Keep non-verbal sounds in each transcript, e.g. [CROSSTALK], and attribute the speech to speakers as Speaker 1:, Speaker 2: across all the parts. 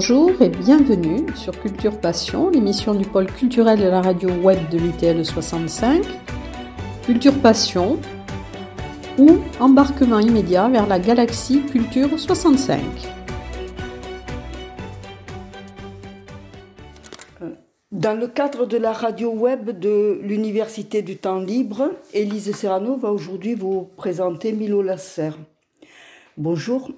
Speaker 1: Bonjour et bienvenue sur Culture Passion, l'émission du pôle culturel de la radio web de l'UTL 65. Culture Passion ou embarquement immédiat vers la galaxie Culture 65.
Speaker 2: Dans le cadre de la radio web de l'Université du Temps Libre, Élise Serrano va aujourd'hui vous présenter Milo Lasser. Bonjour.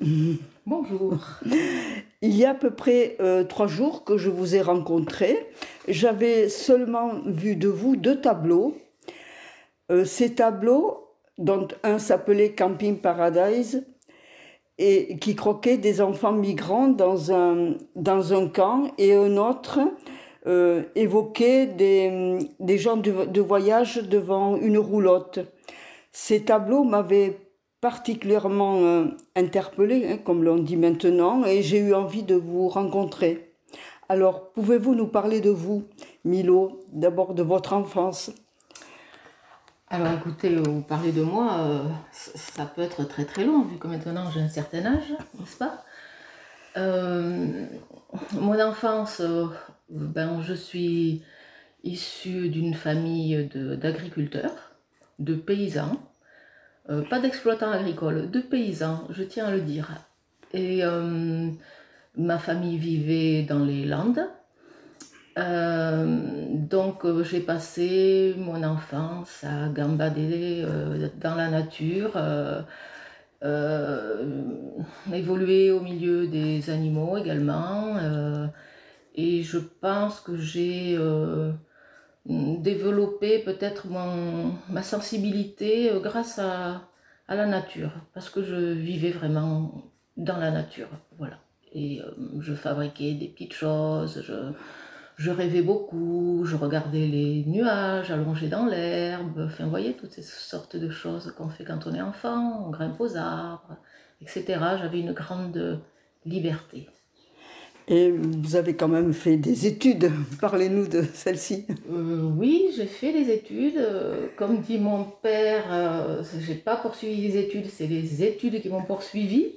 Speaker 3: Bonjour. [LAUGHS]
Speaker 2: Il y a à peu près euh, trois jours que je vous ai rencontré. J'avais seulement vu de vous deux tableaux. Euh, ces tableaux, dont un s'appelait Camping Paradise, et qui croquait des enfants migrants dans un, dans un camp, et un autre euh, évoquait des, des gens de, de voyage devant une roulotte. Ces tableaux m'avaient particulièrement euh, interpellé, hein, comme l'on dit maintenant, et j'ai eu envie de vous rencontrer. Alors, pouvez-vous nous parler de vous, Milo, d'abord de votre enfance?
Speaker 3: Alors écoutez, euh, vous parlez de moi, euh, ça peut être très très long, vu que maintenant j'ai un certain âge, n'est-ce pas? Euh, Mon enfance, ben, je suis issue d'une famille d'agriculteurs, de paysans. Euh, pas d'exploitants agricoles, de paysans, je tiens à le dire. Et euh, ma famille vivait dans les Landes. Euh, donc j'ai passé mon enfance à gambader dans la nature, évoluer au milieu des animaux également. et je pense que j'ai développer peut-être ma sensibilité euh, grâce à, à, la nature, parce que je vivais vraiment dans la nature, voilà. Et euh, je fabriquais des petites choses, je, je, rêvais beaucoup, je regardais les nuages allongés dans l'herbe, enfin, vous voyez, toutes ces sortes de choses qu'on fait quand on est enfant, on grimpe aux arbres, etc. J'avais une grande liberté.
Speaker 2: Et vous avez quand même fait des études. Parlez-nous de celle-ci.
Speaker 3: Euh, oui, j'ai fait des études. Euh, comme dit mon père, euh, j'ai pas poursuivi les études, c'est les études qui m'ont poursuivi.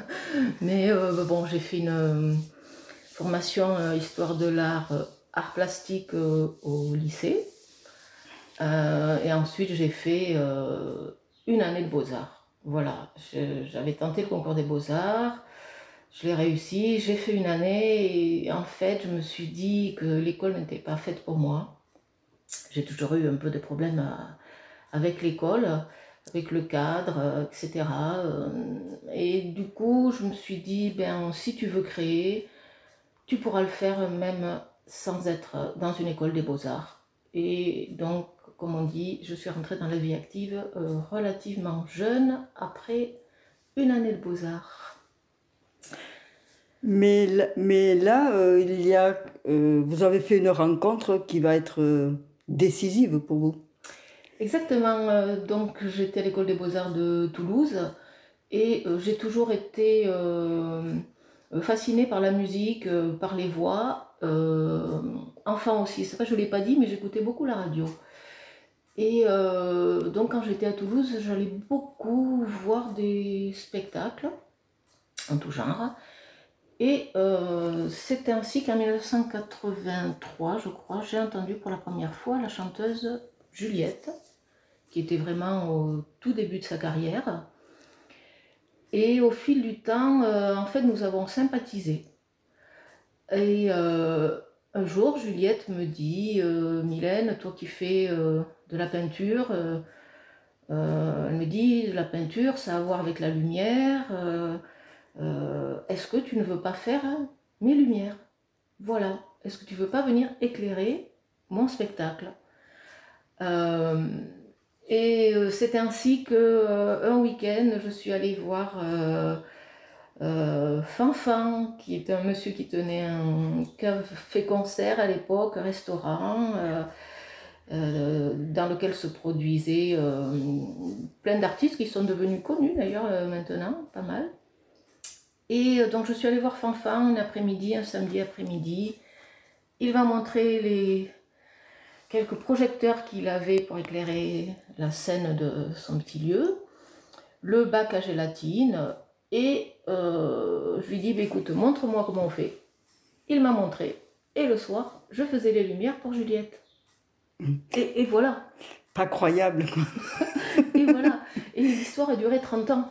Speaker 3: [LAUGHS] Mais euh, bon, j'ai fait une formation histoire de l'art, art plastique au lycée. et ensuite, j'ai fait une année de beaux-arts. Voilà, j'avais tenté le concours des beaux-arts. Je l'ai réussi, j'ai fait une année et en fait, je me suis dit que l'école n'était pas faite pour moi. J'ai toujours eu un peu de problèmes euh, avec l'école, avec le cadre, etc. Euh, et du coup, je me suis dit, ben, si tu veux créer, tu pourras le faire même sans être dans une école des beaux-arts. Et donc, comme on dit, je suis rentrée dans la vie active euh, relativement jeune, après une année de beaux-arts.
Speaker 2: Mais, mais là, euh, il y a, euh, vous avez fait une rencontre qui va être euh, décisive pour vous.
Speaker 3: Exactement. donc, j'étais à l'école des beaux-arts de Toulouse et j'ai toujours été fascinée par la musique, par les voix. enfant aussi, c'est pas, je ne l'ai pas dit, mais j'écoutais beaucoup la radio. Et donc, quand j'étais à Toulouse, j'allais beaucoup voir des spectacles en tout genre. Et euh, c'est ainsi qu'en 1983, je crois, j'ai entendu pour la première fois la chanteuse Juliette, qui était vraiment au tout début de sa carrière. Et au fil du temps, euh, en fait, nous avons sympathisé. Et euh, un jour, Juliette me dit, Mylène, toi qui fais de la peinture, elle me dit, la peinture, ça a à voir avec la lumière euh, est-ce que tu ne veux pas faire mes lumières? Voilà. Est-ce que tu veux pas venir éclairer mon spectacle? Euh, Et euh, c'est ainsi que un week-end, je suis allée voir Fanfan, qui est un monsieur qui tenait un café-concert à l'époque, un restaurant. dans lequel se produisaient plein d'artistes qui sont devenus connus d'ailleurs maintenant, pas mal. Et euh, donc je suis allée voir Fanfan un après-midi, un samedi après-midi. Il m'a montré les quelques projecteurs qu'il avait pour éclairer la scène de son petit lieu, le bac à gélatine, et euh, je lui dis bah, écoute, montre-moi comment on fait. il m'a montré. Et le soir, je faisais les lumières pour Juliette.
Speaker 2: Mm.
Speaker 3: Et, et voilà.
Speaker 2: Pas croyable. [LAUGHS]
Speaker 3: Et voilà. Et l'histoire a duré 30 ans.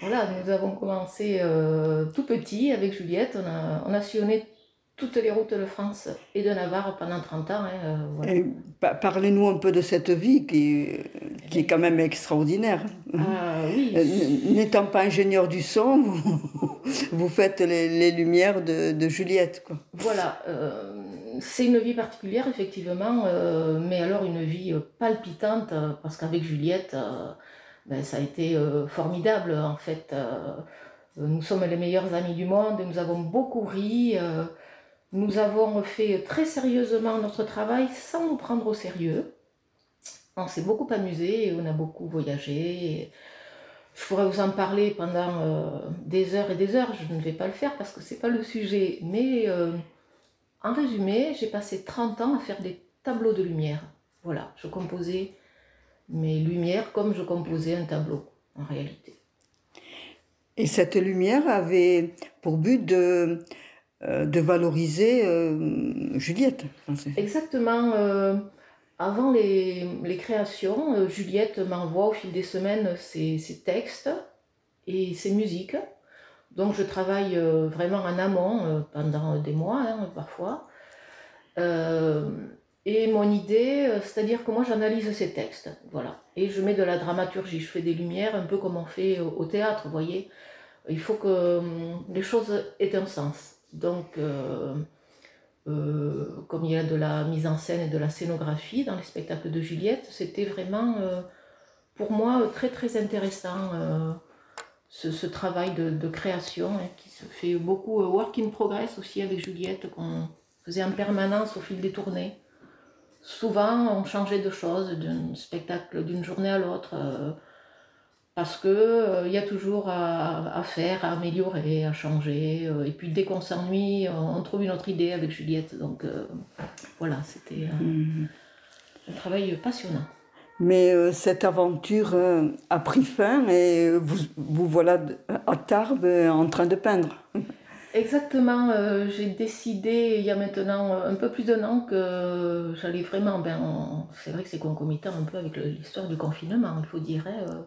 Speaker 3: Voilà, nous avons commencé euh, tout petit avec Juliette. On a, on a sillonné toutes les routes de France et de Navarre pendant 30 ans. hein, euh, voilà.
Speaker 2: Et pa- Parlez-nous un peu de cette vie qui, qui est quand même extraordinaire.
Speaker 3: Ah
Speaker 2: Euh,
Speaker 3: oui,
Speaker 2: n- N'étant pas ingénieur du son, vous, [LAUGHS] vous faites les, les lumières de, de Juliette. Quoi.
Speaker 3: Voilà, euh, c'est une vie particulière, effectivement, euh, mais alors une vie euh, palpitante, euh, parce qu'avec Juliette, euh, ben, ça a été euh, formidable, en fait. Euh, nous sommes les meilleurs amis du monde, nous avons beaucoup ri, euh, nous avons fait très sérieusement notre travail sans nous prendre au sérieux. On s'est beaucoup amusé, on a beaucoup voyagé. je pourrais vous en parler pendant des heures et des heures, je ne vais pas le faire parce que c'est pas le sujet, mais... en résumé, j'ai passé 30 ans à faire des tableaux de lumière. Voilà, je composais mes lumières comme je composais un tableau, en réalité.
Speaker 2: Et cette lumière avait pour but de, euh, de valoriser euh, Juliette.
Speaker 3: Exactement, euh, avant les, les créations, Juliette m'envoie au fil des semaines ses, ses textes et ses musiques. Donc je travaille vraiment en amont pendant des mois, hein, parfois. Et mon idée, euh, c'est-à-dire que moi j'analyse ces textes, voilà. Et je mets de la dramaturgie, je fais des lumières, un peu comme on fait au, théâtre, vous voyez. Il faut que hum, les choses aient un sens. Donc, euh, euh, comme il y a de la mise en scène et de la scénographie dans les spectacles de Juliette, c'était vraiment pour moi très très intéressant ce, travail de, création hein, qui se fait beaucoup work in progress aussi avec Juliette qu'on faisait en permanence au fil des tournées. Souvent on changeait de choses d'un spectacle d'une journée à l'autre euh, parce que euh, il y a toujours à, à faire, à améliorer, à changer. euh, et puis dès qu'on s'ennuie, on, trouve une autre idée avec Juliette. Donc voilà, c'était
Speaker 2: Mhm.
Speaker 3: un travail passionnant.
Speaker 2: Mais euh, cette aventure euh, a pris fin et vous, vous voilà à Tarbes euh, en train de peindre.
Speaker 3: Exactement, euh, j'ai décidé il y a maintenant euh, un peu plus d'un an que j'allais vraiment, ben, en- c'est vrai que c'est concomitant un peu avec l'histoire du confinement, il faut dire. hein, euh.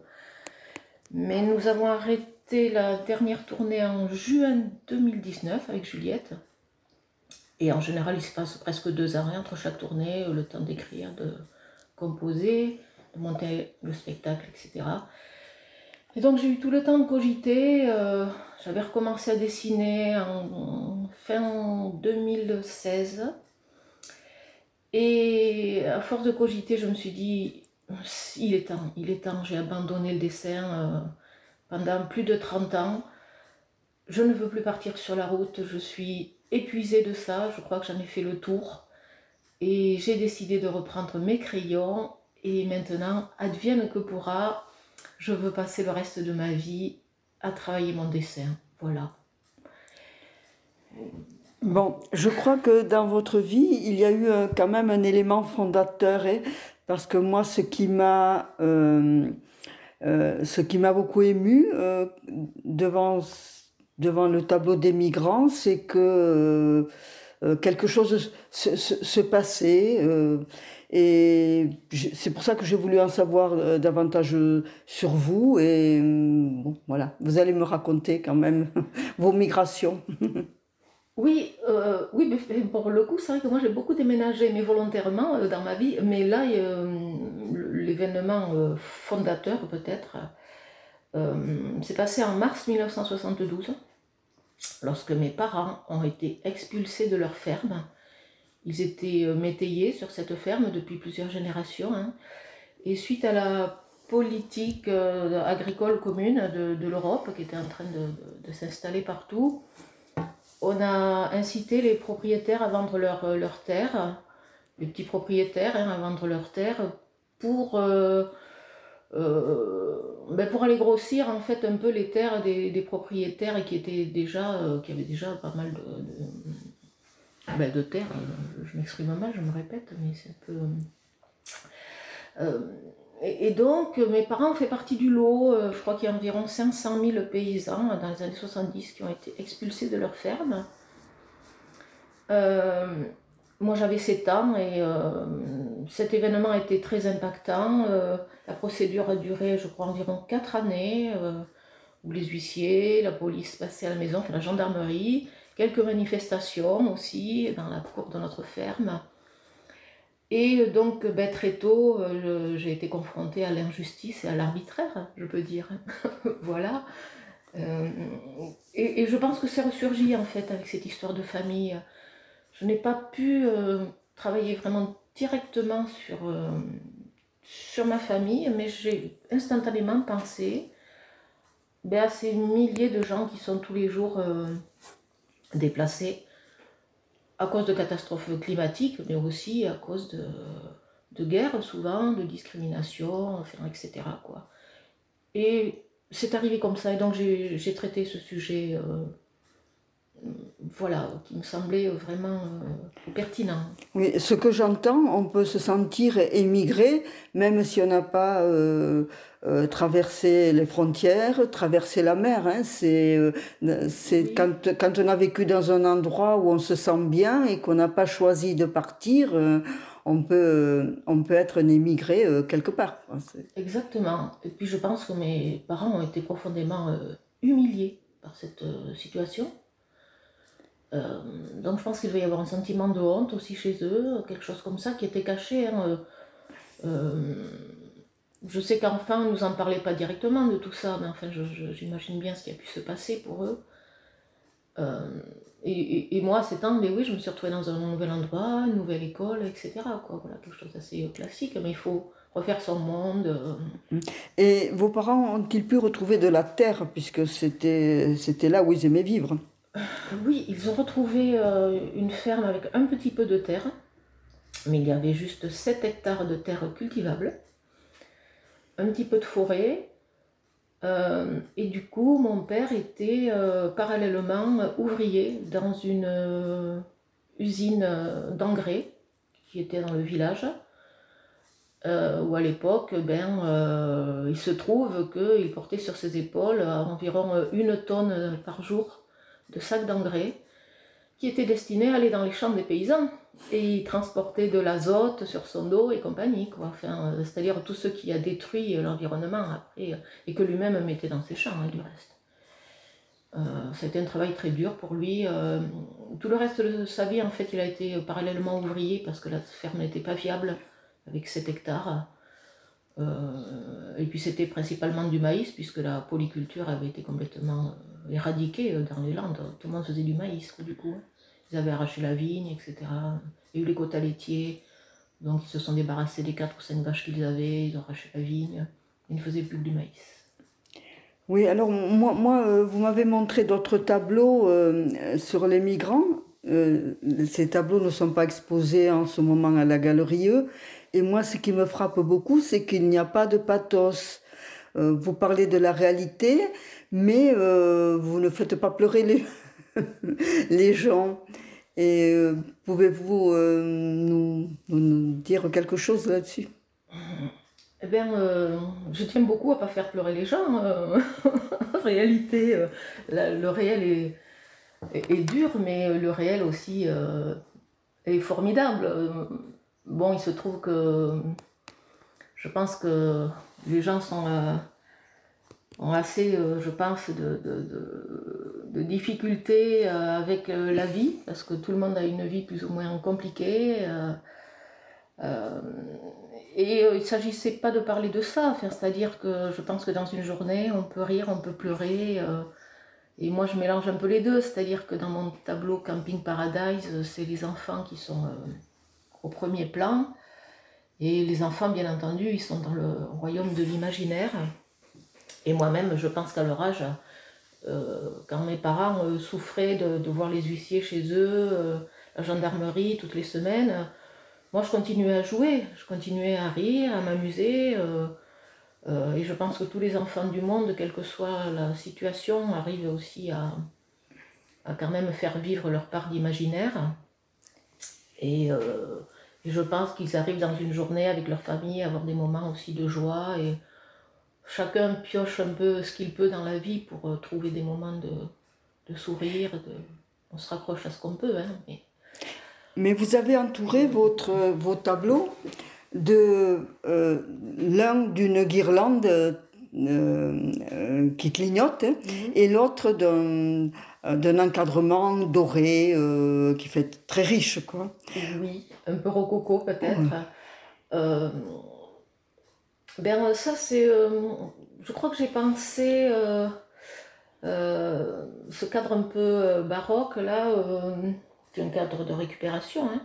Speaker 3: mais nous avons arrêté la dernière tournée en juin 2019 avec Juliette. Et en général, il se passe presque deux ans entre chaque tournée, le temps d'écrire, de composer, de monter le spectacle, etc. Et donc j'ai eu tout le temps de cogiter. J'avais recommencé à dessiner en fin 2016. Et à force de cogiter, je me suis dit, il est temps, il est temps. J'ai abandonné le dessin euh, pendant plus de 30 ans. Je ne veux plus partir sur la route. Je suis épuisée de ça. Je crois que j'en ai fait le tour. Et j'ai décidé de reprendre mes crayons. Et maintenant, advienne que pourra, je veux passer le reste de ma vie à travailler mon dessin. Voilà.
Speaker 2: Bon, je crois que dans votre vie, il y a eu euh, quand même un élément fondateur, hein, parce que moi, ce qui m'a, euh, euh, ce qui m'a beaucoup ému devant, devant le tableau des migrants, c'est que quelque chose se, se- se passait. Et c'est pour ça que j'ai voulu en savoir euh, davantage euh, sur vous. Et euh, bon, voilà, vous allez me raconter quand même [LAUGHS] vos migrations. [LAUGHS]
Speaker 3: Oui, euh, oui, pour le coup, c'est vrai que moi j'ai beaucoup déménagé, mais volontairement dans ma vie. Mais là, l'événement fondateur, peut-être, s'est passé en mars 1972, lorsque mes parents ont été expulsés de leur ferme. Ils étaient euh, métayers sur cette ferme depuis plusieurs générations. hein. Et suite à la politique euh, agricole commune de, l'Europe, qui était en train de, s'installer partout, on a incité les propriétaires à vendre leurs leur terres, les petits propriétaires hein, à vendre leurs terres pour, euh, euh, ben pour aller grossir en fait un peu les terres des, propriétaires qui étaient déjà euh, qui avaient déjà pas mal de, ben, de terres. Je m'exprime mal, je me répète, mais c'est un peu. euh, et, et donc, mes parents ont fait partie du lot. euh, Je crois qu'il y a environ 500 000 paysans dans les années 70 qui ont été expulsés de leur ferme. moi j'avais 7 ans et cet événement a été très impactant. la procédure a duré, je crois, environ 4 années, où les huissiers, la police passaient à la maison, enfin, la gendarmerie, quelques manifestations aussi dans la cour de notre ferme. Et donc, ben, très tôt, euh, j'ai été confrontée à l'injustice et à l'arbitraire, je peux dire. [LAUGHS] voilà. Euh, et, je pense que c'est ressurgi en fait avec cette histoire de famille. Je n'ai pas pu euh, travailler vraiment directement sur, sur ma famille, mais j'ai instantanément pensé ben, à ces milliers de gens qui sont tous les jours déplacés à cause de catastrophes climatiques, mais aussi à cause de, de guerres souvent, de discrimination, etc. Quoi. Et c'est arrivé comme ça, et donc j'ai traité ce sujet, euh, voilà, qui me semblait vraiment euh, pertinent.
Speaker 2: Oui, ce que j'entends, on peut se sentir émigré, même si on n'a pas euh, euh, traverser les frontières, traverser la mer. Hein, c'est quand, quand on a vécu dans un endroit où on se sent bien et qu'on n'a pas choisi de partir, on peut, on peut être un émigré quelque part.
Speaker 3: Exactement. Et puis je pense que mes parents ont été profondément humiliés par cette situation. Donc je pense qu'il devait y avoir un sentiment de honte aussi chez eux, quelque chose comme ça qui était caché. Hein, je sais qu'enfin, on nous en parlait pas directement de tout ça, mais enfin, j'imagine bien ce qui a pu se passer pour eux. Euh, et, moi, c'est mais oui, je me suis retrouvée dans un nouvel endroit, une nouvelle école, etc. Quoi. Voilà, quelque chose d'assez classique, mais il faut refaire son monde. Euh.
Speaker 2: Et vos parents ont-ils pu retrouver de la terre, puisque c'était là où ils aimaient vivre?
Speaker 3: Oui, ils ont retrouvé euh, une ferme avec un petit peu de terre, mais il y avait juste 7 hectares de terre cultivable un petit peu de forêt. Euh, et du coup, mon père était euh, parallèlement ouvrier dans une usine d'engrais qui était dans le village. où à l'époque, ben, il se trouve qu'il portait sur ses épaules environ une tonne par jour de sacs d'engrais qui étaient destinés à aller dans les champs des paysans et il transportait de l'azote sur son dos et compagnie, quoi. Euh, c'est-à-dire tout ce qui a détruit l'environnement après, euh, et que lui-même mettait dans ses champs, hein, du reste. Euh, a un travail très dur pour lui. tout le reste de sa vie, en fait, il a été parallèlement ouvrier parce que la ferme n'était pas viable avec 7 hectares. et puis c'était principalement du maïs puisque la polyculture avait été complètement éradiquée dans les Landes. Tout le monde faisait du maïs, du coup. Ils avaient arraché la vigne, etc. Il y a eu les quotas laitiers. Donc ils se sont débarrassés des 4 ou 5 vaches qu'ils avaient, ils ont arraché la vigne. Ils ne faisaient plus que du maïs.
Speaker 2: Oui, alors moi, euh, vous m'avez montré d'autres tableaux euh, sur les migrants. Euh, ces tableaux ne sont pas exposés en ce moment à la galerie E. Et moi, ce qui me frappe beaucoup, c'est qu'il n'y a pas de pathos. Vous parlez de la réalité, mais vous ne faites pas pleurer les, [LAUGHS] gens. Euh, pouvez-vous euh, nous, dire quelque chose là-dessus?
Speaker 3: Eh bien, euh, je tiens beaucoup à pas faire pleurer les gens. [LAUGHS] en réalité, le réel est, dur, mais le réel aussi est formidable. Bon, il se trouve que je pense que les gens sont ont assez, je pense, de, difficultés euh, avec euh, la vie, parce que tout le monde a une vie plus ou moins compliquée. Euh, et il ne s'agissait pas de parler de ça, c'est-à-dire que je pense que dans une journée, on peut rire, on peut pleurer. et moi, je mélange un peu les deux, c'est-à-dire que dans mon tableau Camping Paradise, c'est les enfants qui sont au premier plan. Et les enfants, bien entendu, ils sont dans le royaume de l'imaginaire. Et moi-même, je pense qu'à leur âge, euh, quand mes parents euh, souffraient de, voir les huissiers chez eux, euh, la gendarmerie toutes les semaines, moi je continuais à jouer, je continuais à rire, à m'amuser. et je pense que tous les enfants du monde, quelle que soit la situation, arrivent aussi à, quand même faire vivre leur part d'imaginaire. Et, je pense qu'ils arrivent dans une journée avec leur famille à avoir des moments aussi de joie et, chacun pioche un peu ce qu'il peut dans la vie pour euh, trouver des moments de, sourire, on se raccroche à ce qu'on peut. Hein,
Speaker 2: Mais vous avez entouré votre, vos tableaux de euh, l'un d'une guirlande euh, euh, qui clignote
Speaker 3: Mhm.
Speaker 2: et l'autre d'un d'un encadrement doré qui fait très riche quoi.
Speaker 3: Oui, un peu rococo peut-être. Euh, ben ça c'est, euh, je crois que j'ai pensé euh, euh, ce cadre un peu euh, baroque là, euh, c'est un cadre de récupération, hein,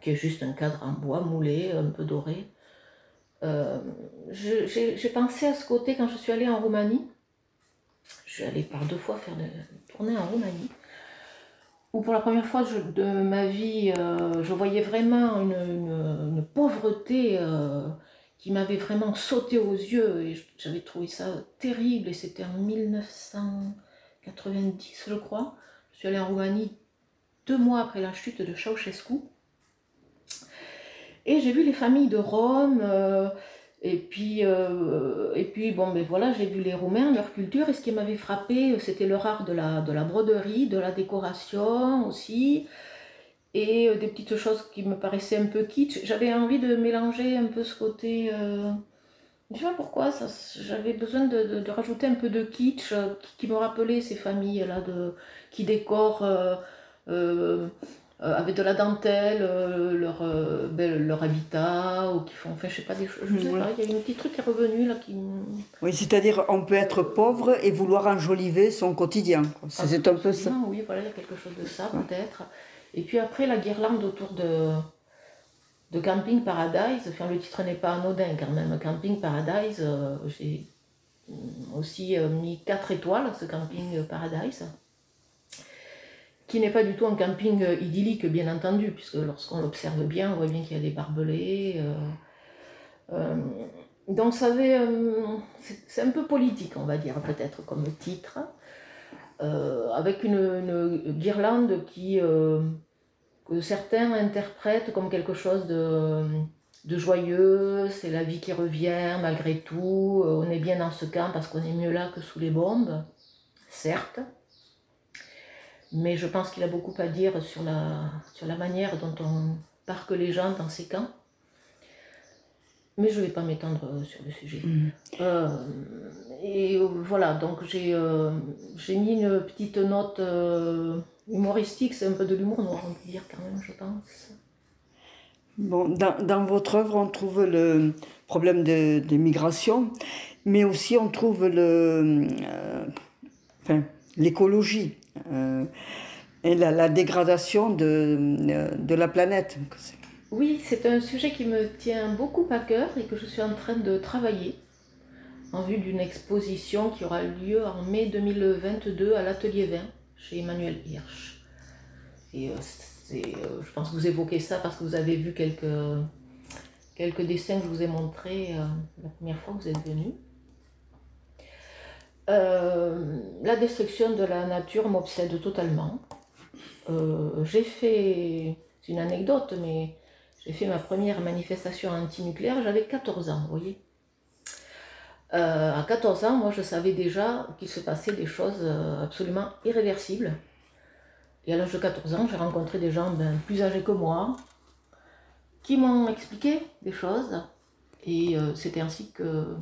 Speaker 3: qui est juste un cadre en bois moulé, un peu doré. Euh, j'ai pensé à ce côté quand je suis allée en Roumanie. Je suis allée par deux fois faire une tournée en Roumanie où pour la première fois de ma vie, euh, je voyais vraiment une pauvreté euh, qui m'avait vraiment sauté aux yeux et j'avais trouvé ça terrible et c'était en 1990 je crois. Je suis allée en Roumanie deux mois après la chute de Ceausescu et j'ai vu les familles de Rome euh, et puis, euh, et puis bon, ben voilà, j'ai vu les Roumains, leur culture, et ce qui m'avait frappé, c'était leur art de la, de la broderie, de la décoration aussi, et euh, des petites choses qui me paraissaient un peu kitsch. J'avais envie de mélanger un peu ce côté. je sais pas pourquoi, j'avais besoin de, de- rajouter un peu de kitsch qui, me rappelait ces familles-là qui décorent. Avec de la dentelle, euh, leur, euh, ben, leur habitat, ou qui font, enfin, je sais pas, des choses, je sais
Speaker 2: Ouais.
Speaker 3: pas, il y a un petit truc qui est revenu là qui
Speaker 2: Oui, c'est-à-dire on peut être pauvre et vouloir enjoliver son quotidien. C'est un peu ça.
Speaker 3: Absolument, Oui, voilà, il y a quelque chose de ça peut-être. Et puis après, la guirlande autour de, de Camping Paradise, enfin, le titre n'est pas anodin quand même. Camping Paradise, euh, j'ai aussi euh, mis 4 étoiles à ce Camping Paradise, qui n'est pas du tout un camping euh, idyllique, bien entendu, puisque lorsqu'on l'observe bien, on voit bien qu'il y a des barbelés. euh, euh, donc ça avait, c'est un peu politique, on va dire, peut-être, comme titre avec une, guirlande qui, que certains interprètent comme quelque chose de, joyeux, c'est la vie qui revient malgré tout, on est bien dans ce camp parce qu'on est mieux là que sous les bombes, certes, mais je pense qu'il a beaucoup à dire sur la, sur la manière dont on parque les gens dans ces camps. Mais je ne vais pas m'étendre sur le sujet.
Speaker 2: Mhm.
Speaker 3: Euh, et euh, voilà, donc j'ai euh, mis une petite note euh, humoristique, c'est un peu de l'humour noir, on peut dire quand même, je pense.
Speaker 2: Bon, dans, dans votre œuvre, on trouve le problème de, des migrations, mais aussi on trouve le, enfin, l'écologie euh, et la, dégradation de, de la planète.
Speaker 3: Oui, c'est un sujet qui me tient beaucoup à cœur et que je suis en train de travailler en vue d'une exposition qui aura lieu en mai 2022 à l'Atelier 20 chez Emmanuel Hirsch. Et euh, euh, je pense que vous évoquez ça parce que vous avez vu quelques, quelques dessins que je vous ai montrés euh, la première fois que vous êtes venu. Euh, la destruction de la nature m'obsède totalement. Euh, j'ai fait, c'est une anecdote, mais j'ai fait ma première manifestation anti-nucléaire, j'avais 14 ans, vous voyez. Euh, à 14 ans, moi, je savais déjà qu'il se passait des choses absolument irréversibles. Et à l'âge de 14 ans, j'ai rencontré des gens ben, plus âgés que moi qui m'ont expliqué des choses. Et euh, c'était ainsi que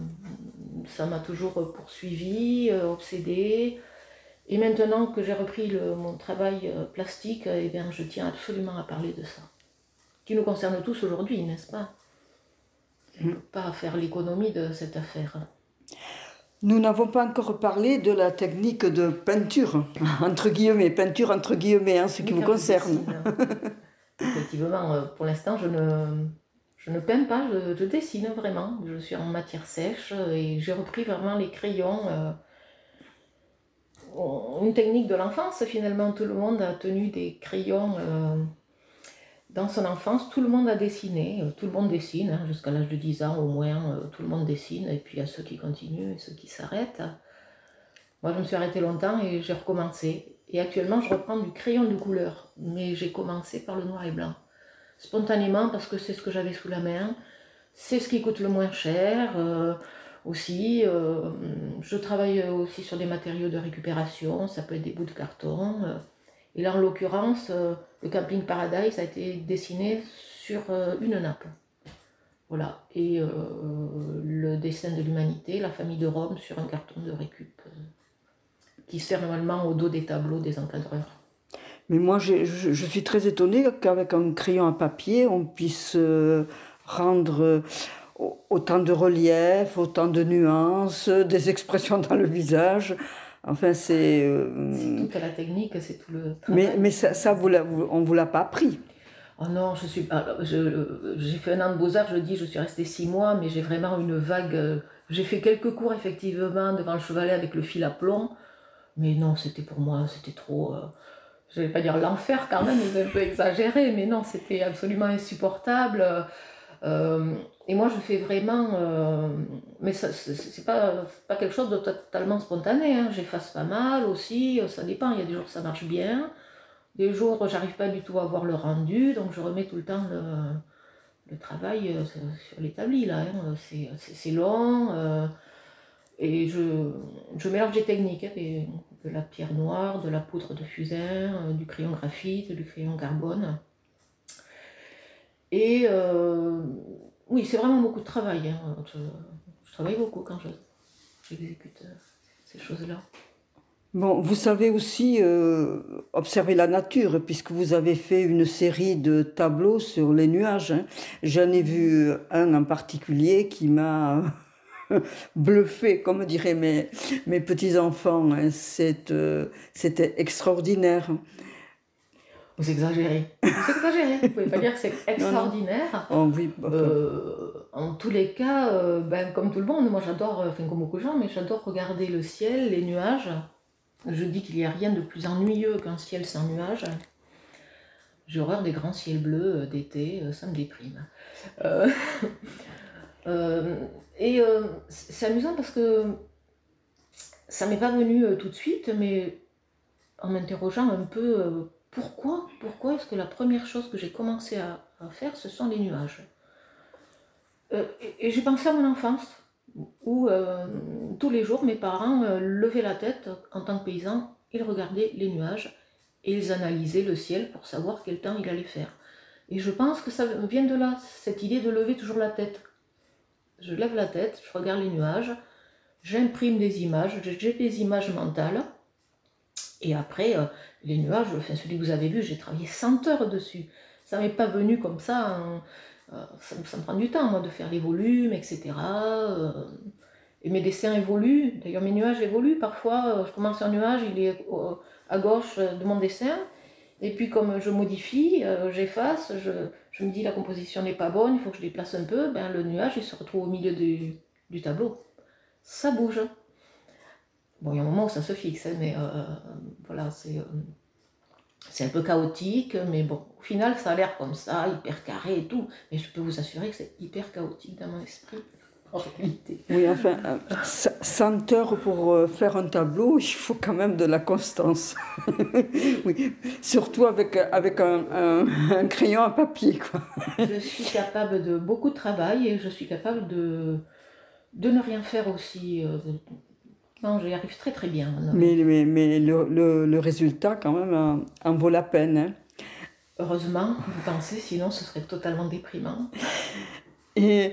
Speaker 3: ça m'a toujours poursuivi, euh, obsédé. Et maintenant que j'ai repris le- mon travail euh, plastique, eh bien, je tiens absolument à parler de ça. Qui nous concerne tous aujourd'hui, n'est-ce pas? On ne peut pas faire l'économie de cette affaire.
Speaker 2: Nous n'avons pas encore parlé de la technique de peinture, [LAUGHS] entre guillemets, peinture entre guillemets, en ce qui
Speaker 3: Oui,
Speaker 2: vous
Speaker 3: je
Speaker 2: concerne. [LAUGHS]
Speaker 3: Effectivement, euh, pour l'instant, je ne, je ne peins pas, je, dessine vraiment. Je suis en matière sèche et j'ai repris vraiment les crayons. euh, une technique de l'enfance, finalement. Tout le monde a tenu des crayons euh, dans son enfance. Tout le monde a dessiné. euh, Tout le monde dessine, hein, jusqu'à l'âge de 10 ans au moins. Tout le monde dessine. Et puis il y a ceux qui continuent et ceux qui s'arrêtent. Moi, je me suis arrêtée longtemps et j'ai recommencé. Et actuellement, je reprends du crayon de couleur. Mais j'ai commencé par le noir et blanc. Spontanément, parce que c'est ce que j'avais sous la main. C'est ce qui coûte le moins cher. euh, aussi, euh, je travaille aussi sur des matériaux de récupération. Ça peut être des bouts de carton. euh, Et là, en l'occurrence, le camping Paradise a été dessiné sur une nappe. Voilà. Et le dessin de l'humanité, la famille de Rome, sur un carton de récup, qui sert normalement au dos des tableaux des encadreurs.
Speaker 2: Mais moi, je, je suis très étonnée qu'avec un crayon à papier, on puisse rendre autant de relief, autant de nuances, des expressions dans le visage. Enfin, c'est.
Speaker 3: Euh, c'est toute la technique, c'est tout le
Speaker 2: travail. Mais, mais ça, ça vous on ne vous l'a pas appris
Speaker 3: Oh non, je suis pas. J'ai fait un an de beaux-arts, je dis, je suis restée six mois, mais j'ai vraiment une vague. J'ai fait quelques cours, effectivement, devant le chevalet avec le fil à plomb. Mais non, c'était pour moi, c'était trop. Euh, je vais pas dire l'enfer quand même, c'est un peu exagéré, mais non, c'était absolument insupportable. Euh, et moi, je fais vraiment. Euh, mais c'est pas, pas quelque chose de totalement spontané. Hein. J'efface pas mal aussi, ça dépend. Il y a des jours ça marche bien, des jours j'arrive pas du tout à voir le rendu, donc je remets tout le temps le, le travail euh, sur l'établi. là. Hein. C'est long. Et je, je mélange des techniques, hein, de la pierre noire, de la poudre de fusain, du crayon graphite, du crayon carbone. Et euh, oui, c'est vraiment beaucoup de travail. Hein. Je, travaille beaucoup quand j'exécute euh, ces choses-là.
Speaker 2: Bon, vous savez aussi euh, observer la nature, puisque vous avez fait une série de tableaux sur les nuages. Hein. J'en ai vu un en particulier qui m'a [LAUGHS] bluffé, comme diraient mes, mes petits-enfants. Hein. C'était extraordinaire.
Speaker 3: Vous exagérez. Vous exagérez. Vous pouvez pas dire que c'est extraordinaire.
Speaker 2: Oh, oui,
Speaker 3: bah, euh, en tous les cas, euh, ben, comme tout le monde, moi j'adore, euh, enfin comme beaucoup de gens, mais j'adore regarder le ciel, les nuages. Je dis qu'il n'y a rien de plus ennuyeux qu'un ciel sans nuages. J'ai horreur des grands ciels bleus d'été, ça me déprime. [LAUGHS] et c'est amusant parce que ça m'est pas venu tout de suite, mais en m'interrogeant un peu pourquoi, pourquoi est-ce que la première chose que j'ai commencé à, faire, ce sont les nuages? Euh, Et, j'ai pensé à mon enfance, où euh, tous les jours mes parents euh, levaient la tête en tant que paysans, ils regardaient les nuages et ils analysaient le ciel pour savoir quel temps il allait faire. Et je pense que ça vient de là, cette idée de lever toujours la tête. Je lève la tête, je regarde les nuages, j'imprime des images, j'ai des images mentales, et après, les nuages, celui que vous avez vu, j'ai travaillé 100 heures dessus. Ça m'est pas venu comme ça. Euh, ça, me prend du temps, de faire les volumes, etc. Euh, et mes dessins évoluent. D'ailleurs, mes nuages évoluent. Parfois, euh, je commence un nuage, il est à gauche de mon dessin. Et puis, comme je modifie, j'efface, je, me dis la composition n'est pas bonne, il faut que je déplace un peu. Ben, le nuage, il se retrouve au milieu du, tableau. Ça bouge. Bon, il y a un moment où ça se fixe, hein, mais euh, euh, voilà, c'est, euh, c'est un peu chaotique, mais bon, au final, ça a l'air comme ça, hyper carré et tout, mais je peux vous assurer que c'est hyper chaotique dans mon esprit.
Speaker 2: Oui, enfin, 100 heures pour faire un tableau, il faut quand même de la constance. [LAUGHS] oui, surtout avec, avec un, un, crayon à papier. Quoi.
Speaker 3: je suis capable de beaucoup de travail et je suis capable de, de ne rien faire aussi. Non, j'y arrive très très bien.
Speaker 2: Mais, mais, mais le, le, résultat, quand même, en, vaut la peine. Hein.
Speaker 3: Heureusement, vous pensez, sinon ce serait totalement déprimant.
Speaker 2: Et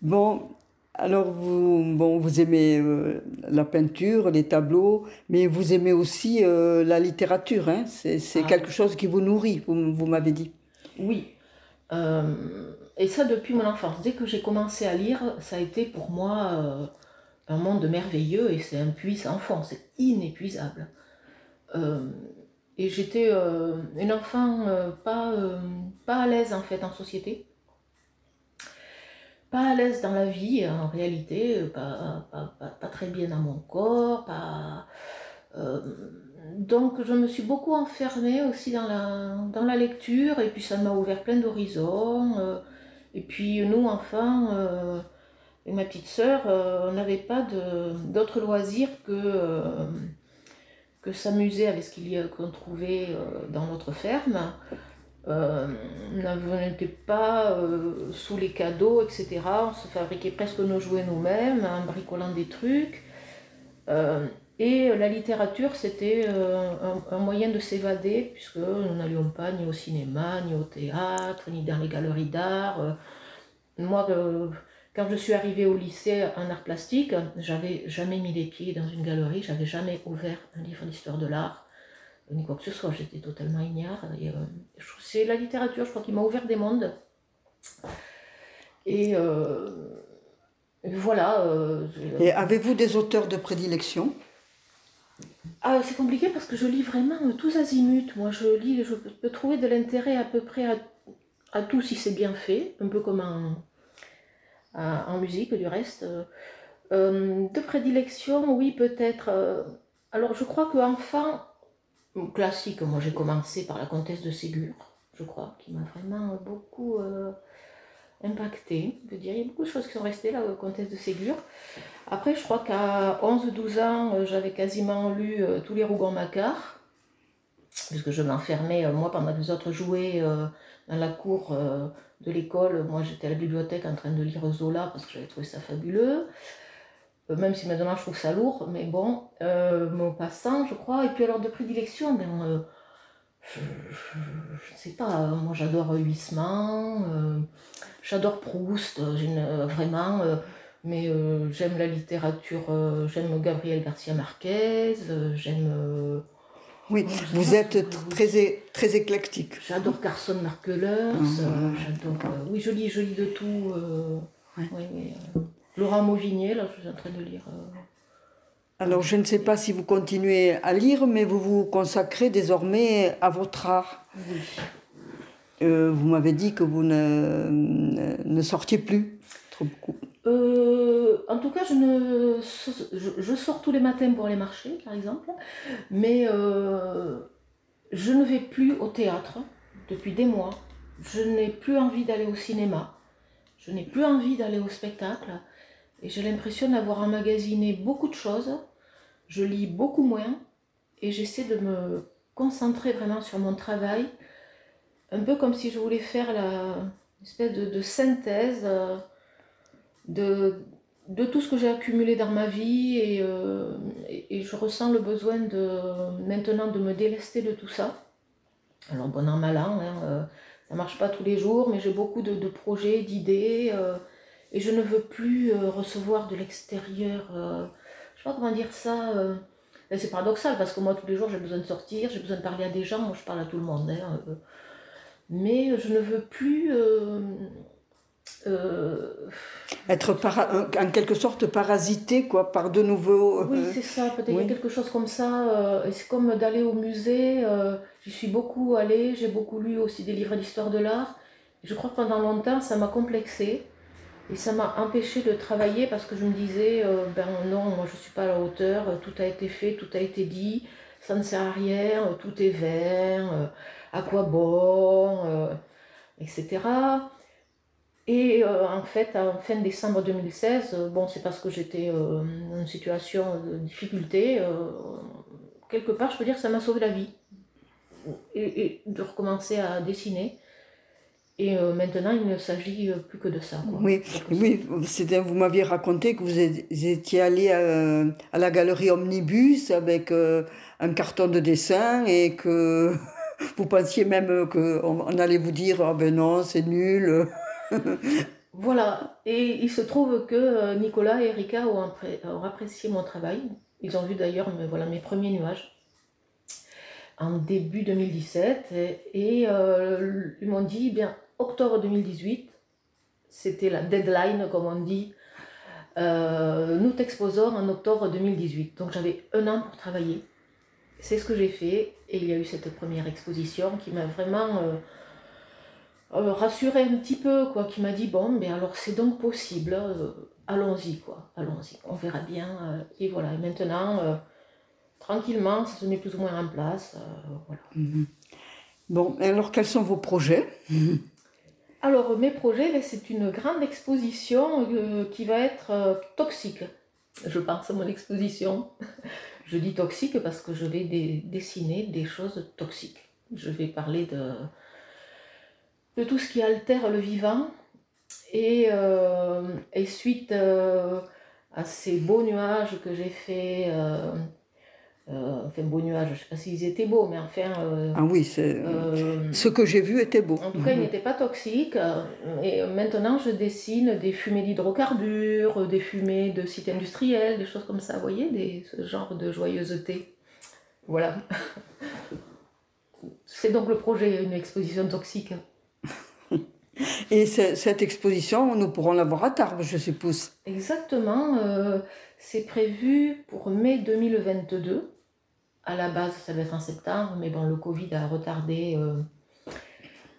Speaker 2: bon, alors vous, bon, vous aimez euh, la peinture, les tableaux, mais vous aimez aussi euh, la littérature. Hein? C'est ah. quelque chose qui vous nourrit, vous, vous m'avez dit.
Speaker 3: Oui. Euh, et ça depuis mon enfance. Dès que j'ai commencé à lire, ça a été pour moi un monde merveilleux et c'est un puits sans fond, c'est inépuisable. Et j'étais une enfant pas, pas à l'aise en fait en société, pas à l'aise dans la vie en réalité, pas, pas, très bien dans mon corps, pas, donc je me suis beaucoup enfermée aussi dans la, dans la lecture et puis ça m'a ouvert plein d'horizons. et puis nous enfants, et ma petite sœur, euh, on n'avait pas d'autre loisir que, euh, que s'amuser avec ce qu'on trouvait euh, dans notre ferme. On n'était pas sous les cadeaux, etc. On se fabriquait presque nos jouets nous-mêmes, en bricolant des trucs. Et la littérature, c'était un, moyen de s'évader, puisque nous n'allions pas ni au cinéma, ni au théâtre, ni dans les galeries d'art. Moi, quand je suis arrivée au lycée en art plastique, j'avais jamais mis les pieds dans une galerie, j'avais jamais ouvert un livre d'histoire de l'art, ni quoi que ce soit, j'étais totalement ignare. c'est la littérature, je crois, qui m'a ouvert des mondes. Et voilà. Euh,
Speaker 2: Et avez-vous des auteurs de prédilection?
Speaker 3: Ah, c'est compliqué parce que je lis vraiment tous azimuts. Moi, je lis, je peux trouver de l'intérêt à peu près à, tout si c'est bien fait, un peu comme en, musique du reste. Euh, de prédilection, oui, peut-être. Euh, alors, je crois qu'enfant, classique, moi j'ai commencé par la comtesse de Ségur, je crois, qui m'a vraiment beaucoup impacté. Je veux dire, il y a beaucoup de choses qui sont restées là au comtesse de Ségur. Après, je crois qu'à 11-12 ans, euh, j'avais quasiment lu euh, tous les Rougon-Macquart, puisque je m'enfermais, euh, moi, pendant que les autres jouaient dans la cour de l'école. Moi, j'étais à la bibliothèque en train de lire Zola parce que j'avais trouvé ça fabuleux. Même si maintenant je trouve ça lourd, mais bon, mon passant, je crois. Et puis alors de prédilection, ben, je, ne sais pas, moi j'adore Huysmans, j'adore Proust, vraiment mais euh, j'aime la littérature, euh, j'aime Gabriel Garcia Marquez, euh, j'aime.
Speaker 2: oui, vous êtes très, très éclectique.
Speaker 3: J'adore Carson Markelers, ah, j'adore. oui, je lis, je lis de tout. Laurent Mauvigné, là, je suis en train de lire.
Speaker 2: Alors, je ne sais pas si vous continuez à lire, mais vous vous consacrez désormais à votre art. Oui. vous m'avez dit que vous ne, ne sortiez plus trop beaucoup.
Speaker 3: Euh, en tout cas, je, ne, je, sors tous les matins pour aller marcher, par exemple, mais euh, je ne vais plus au théâtre depuis des mois. Je n'ai plus envie d'aller au cinéma. Je n'ai plus envie d'aller au spectacle. Et j'ai l'impression d'avoir emmagasiné beaucoup de choses. Je lis beaucoup moins. Et j'essaie de me concentrer vraiment sur mon travail. Un peu comme si je voulais faire la espèce de, synthèse. Euh, de, de tout ce que j'ai accumulé dans ma vie et, euh, et, je ressens le besoin de maintenant de me délester de tout ça. Alors bon an mal an, hein, euh, ça marche pas tous les jours, mais j'ai beaucoup de, projets, d'idées et je ne veux plus recevoir de l'extérieur. je sais pas comment dire ça. c'est paradoxal parce que moi tous les jours j'ai besoin de sortir, j'ai besoin de parler à des gens, moi je parle à tout le monde. Hein, mais je ne veux plus
Speaker 2: euh, Être en quelque sorte parasité quoi, par de nouveaux...
Speaker 3: Oui, euh, c'est ça, peut-être quelque chose comme ça. Euh, c'est comme d'aller au musée. J'y suis beaucoup allée, j'ai beaucoup lu aussi des livres d'histoire de l'art. Je crois que pendant longtemps, ça m'a complexé. Et ça m'a empêché de travailler parce que je me disais, ben non, moi je ne suis pas à la hauteur, tout a été fait, tout a été dit, ça ne sert à rien, tout est vert, à quoi bon, etc. Et euh, en fait, en fin décembre 2016, euh, bon, c'est parce que j'étais euh, dans une situation de difficulté, quelque part, je peux dire que ça m'a sauvé la vie. Et, de recommencer à dessiner. Et maintenant, il ne s'agit plus que de ça.
Speaker 2: Oui, oui vous m'aviez raconté que vous étiez allé à, à, la galerie Omnibus avec un carton de dessin et que [LAUGHS] vous pensiez même qu'on allait vous dire ah ben non, c'est nul. [LAUGHS]
Speaker 3: voilà, et il se trouve que euh, Nicolas et Erika ont, apprécié mon travail. Ils ont vu d'ailleurs voilà, mes premiers nuages en début 2017 et, euh, ils m'ont dit, bien, octobre 2018, c'était la deadline comme on dit, euh, nous t'exposons en octobre 2018. Donc j'avais un an pour travailler. C'est ce que j'ai fait et il y a eu cette première exposition qui m'a vraiment euh, rassuré un petit peu, quoi, qui m'a dit bon, mais alors c'est donc possible, euh, allons-y, quoi, allons-y, on verra bien. Euh, et voilà, et maintenant, tranquillement, ça se met plus ou moins en place.
Speaker 2: Mhm. Bon, alors quels sont vos projets?
Speaker 3: Alors, mes projets, ben, c'est une grande exposition qui va être toxique. Je pense à mon exposition. [LAUGHS] je dis toxique parce que je vais dessiner des choses toxiques. Je vais parler de tout ce qui altère le vivant. Et, euh, suite euh, à ces beaux nuages que j'ai fait, euh, euh, enfin, beaux nuages, je ne sais pas s'ils étaient beaux, mais enfin.
Speaker 2: Euh, ah oui, euh, ce que j'ai vu était beau.
Speaker 3: En tout cas, ils n'étaient pas toxiques. Et maintenant, je dessine des fumées d'hydrocarbures, des fumées de sites industriels, des choses comme ça, vous voyez, des, ce genre de joyeuseté. Voilà. [LAUGHS] C'est donc le projet, une exposition toxique.
Speaker 2: Et cette exposition, nous pourrons la voir à Tarbes, je suppose.
Speaker 3: Exactement. C'est prévu pour mai 2022. À la base, ça va être en septembre, mais bon, le Covid a retardé euh,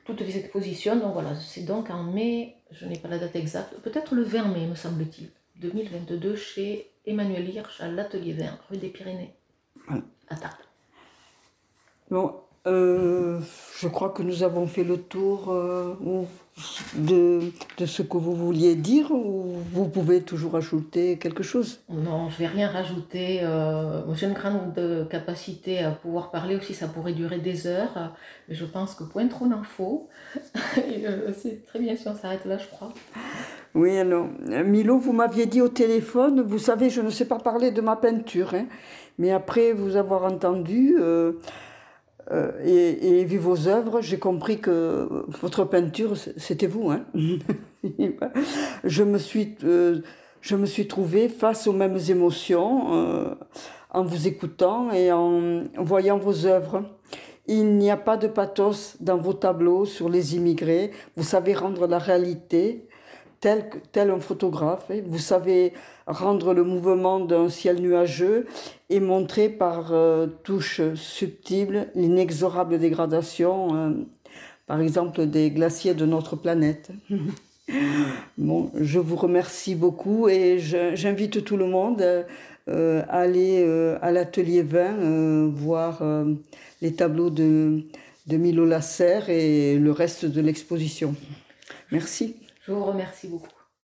Speaker 3: toutes les expositions. Donc voilà, c'est donc en mai, je n'ai pas la date exacte, peut-être le 20 mai, me semble-t-il, 2022, chez Emmanuel Hirsch à l'Atelier Vert, rue des Pyrénées, à Tarbes.
Speaker 2: Bon, euh, je crois que nous avons fait le tour euh, de, de, ce que vous vouliez dire ou vous pouvez toujours ajouter quelque chose?
Speaker 3: Non, je ne vais rien rajouter. Euh, J'ai une grande capacité à pouvoir parler aussi, ça pourrait durer des heures, mais je pense que point trop n'en faut. [LAUGHS] C'est très bien si on s'arrête là, je crois.
Speaker 2: Oui, alors, Milo, vous m'aviez dit au téléphone, vous savez, je ne sais pas parler de ma peinture, hein, mais après vous avoir entendu... Euh, et, vu vos œuvres, j'ai compris que votre peinture, c'était vous. Hein [LAUGHS] je, me suis, euh, je me suis trouvée face aux mêmes émotions euh, en vous écoutant et en voyant vos œuvres. Il n'y a pas de pathos dans vos tableaux sur les immigrés. Vous savez rendre la réalité tel, un photographe. Hein. Vous savez rendre le mouvement d'un ciel nuageux et montrer par euh, touches subtiles l'inexorable dégradation, euh, par exemple, des glaciers de notre planète. [LAUGHS] bon, je vous remercie beaucoup et j'invite tout le monde euh, à aller à l'atelier 20 voir les tableaux de, de Milo Lasserre et le reste de l'exposition. Merci.
Speaker 3: Je vous remercie beaucoup.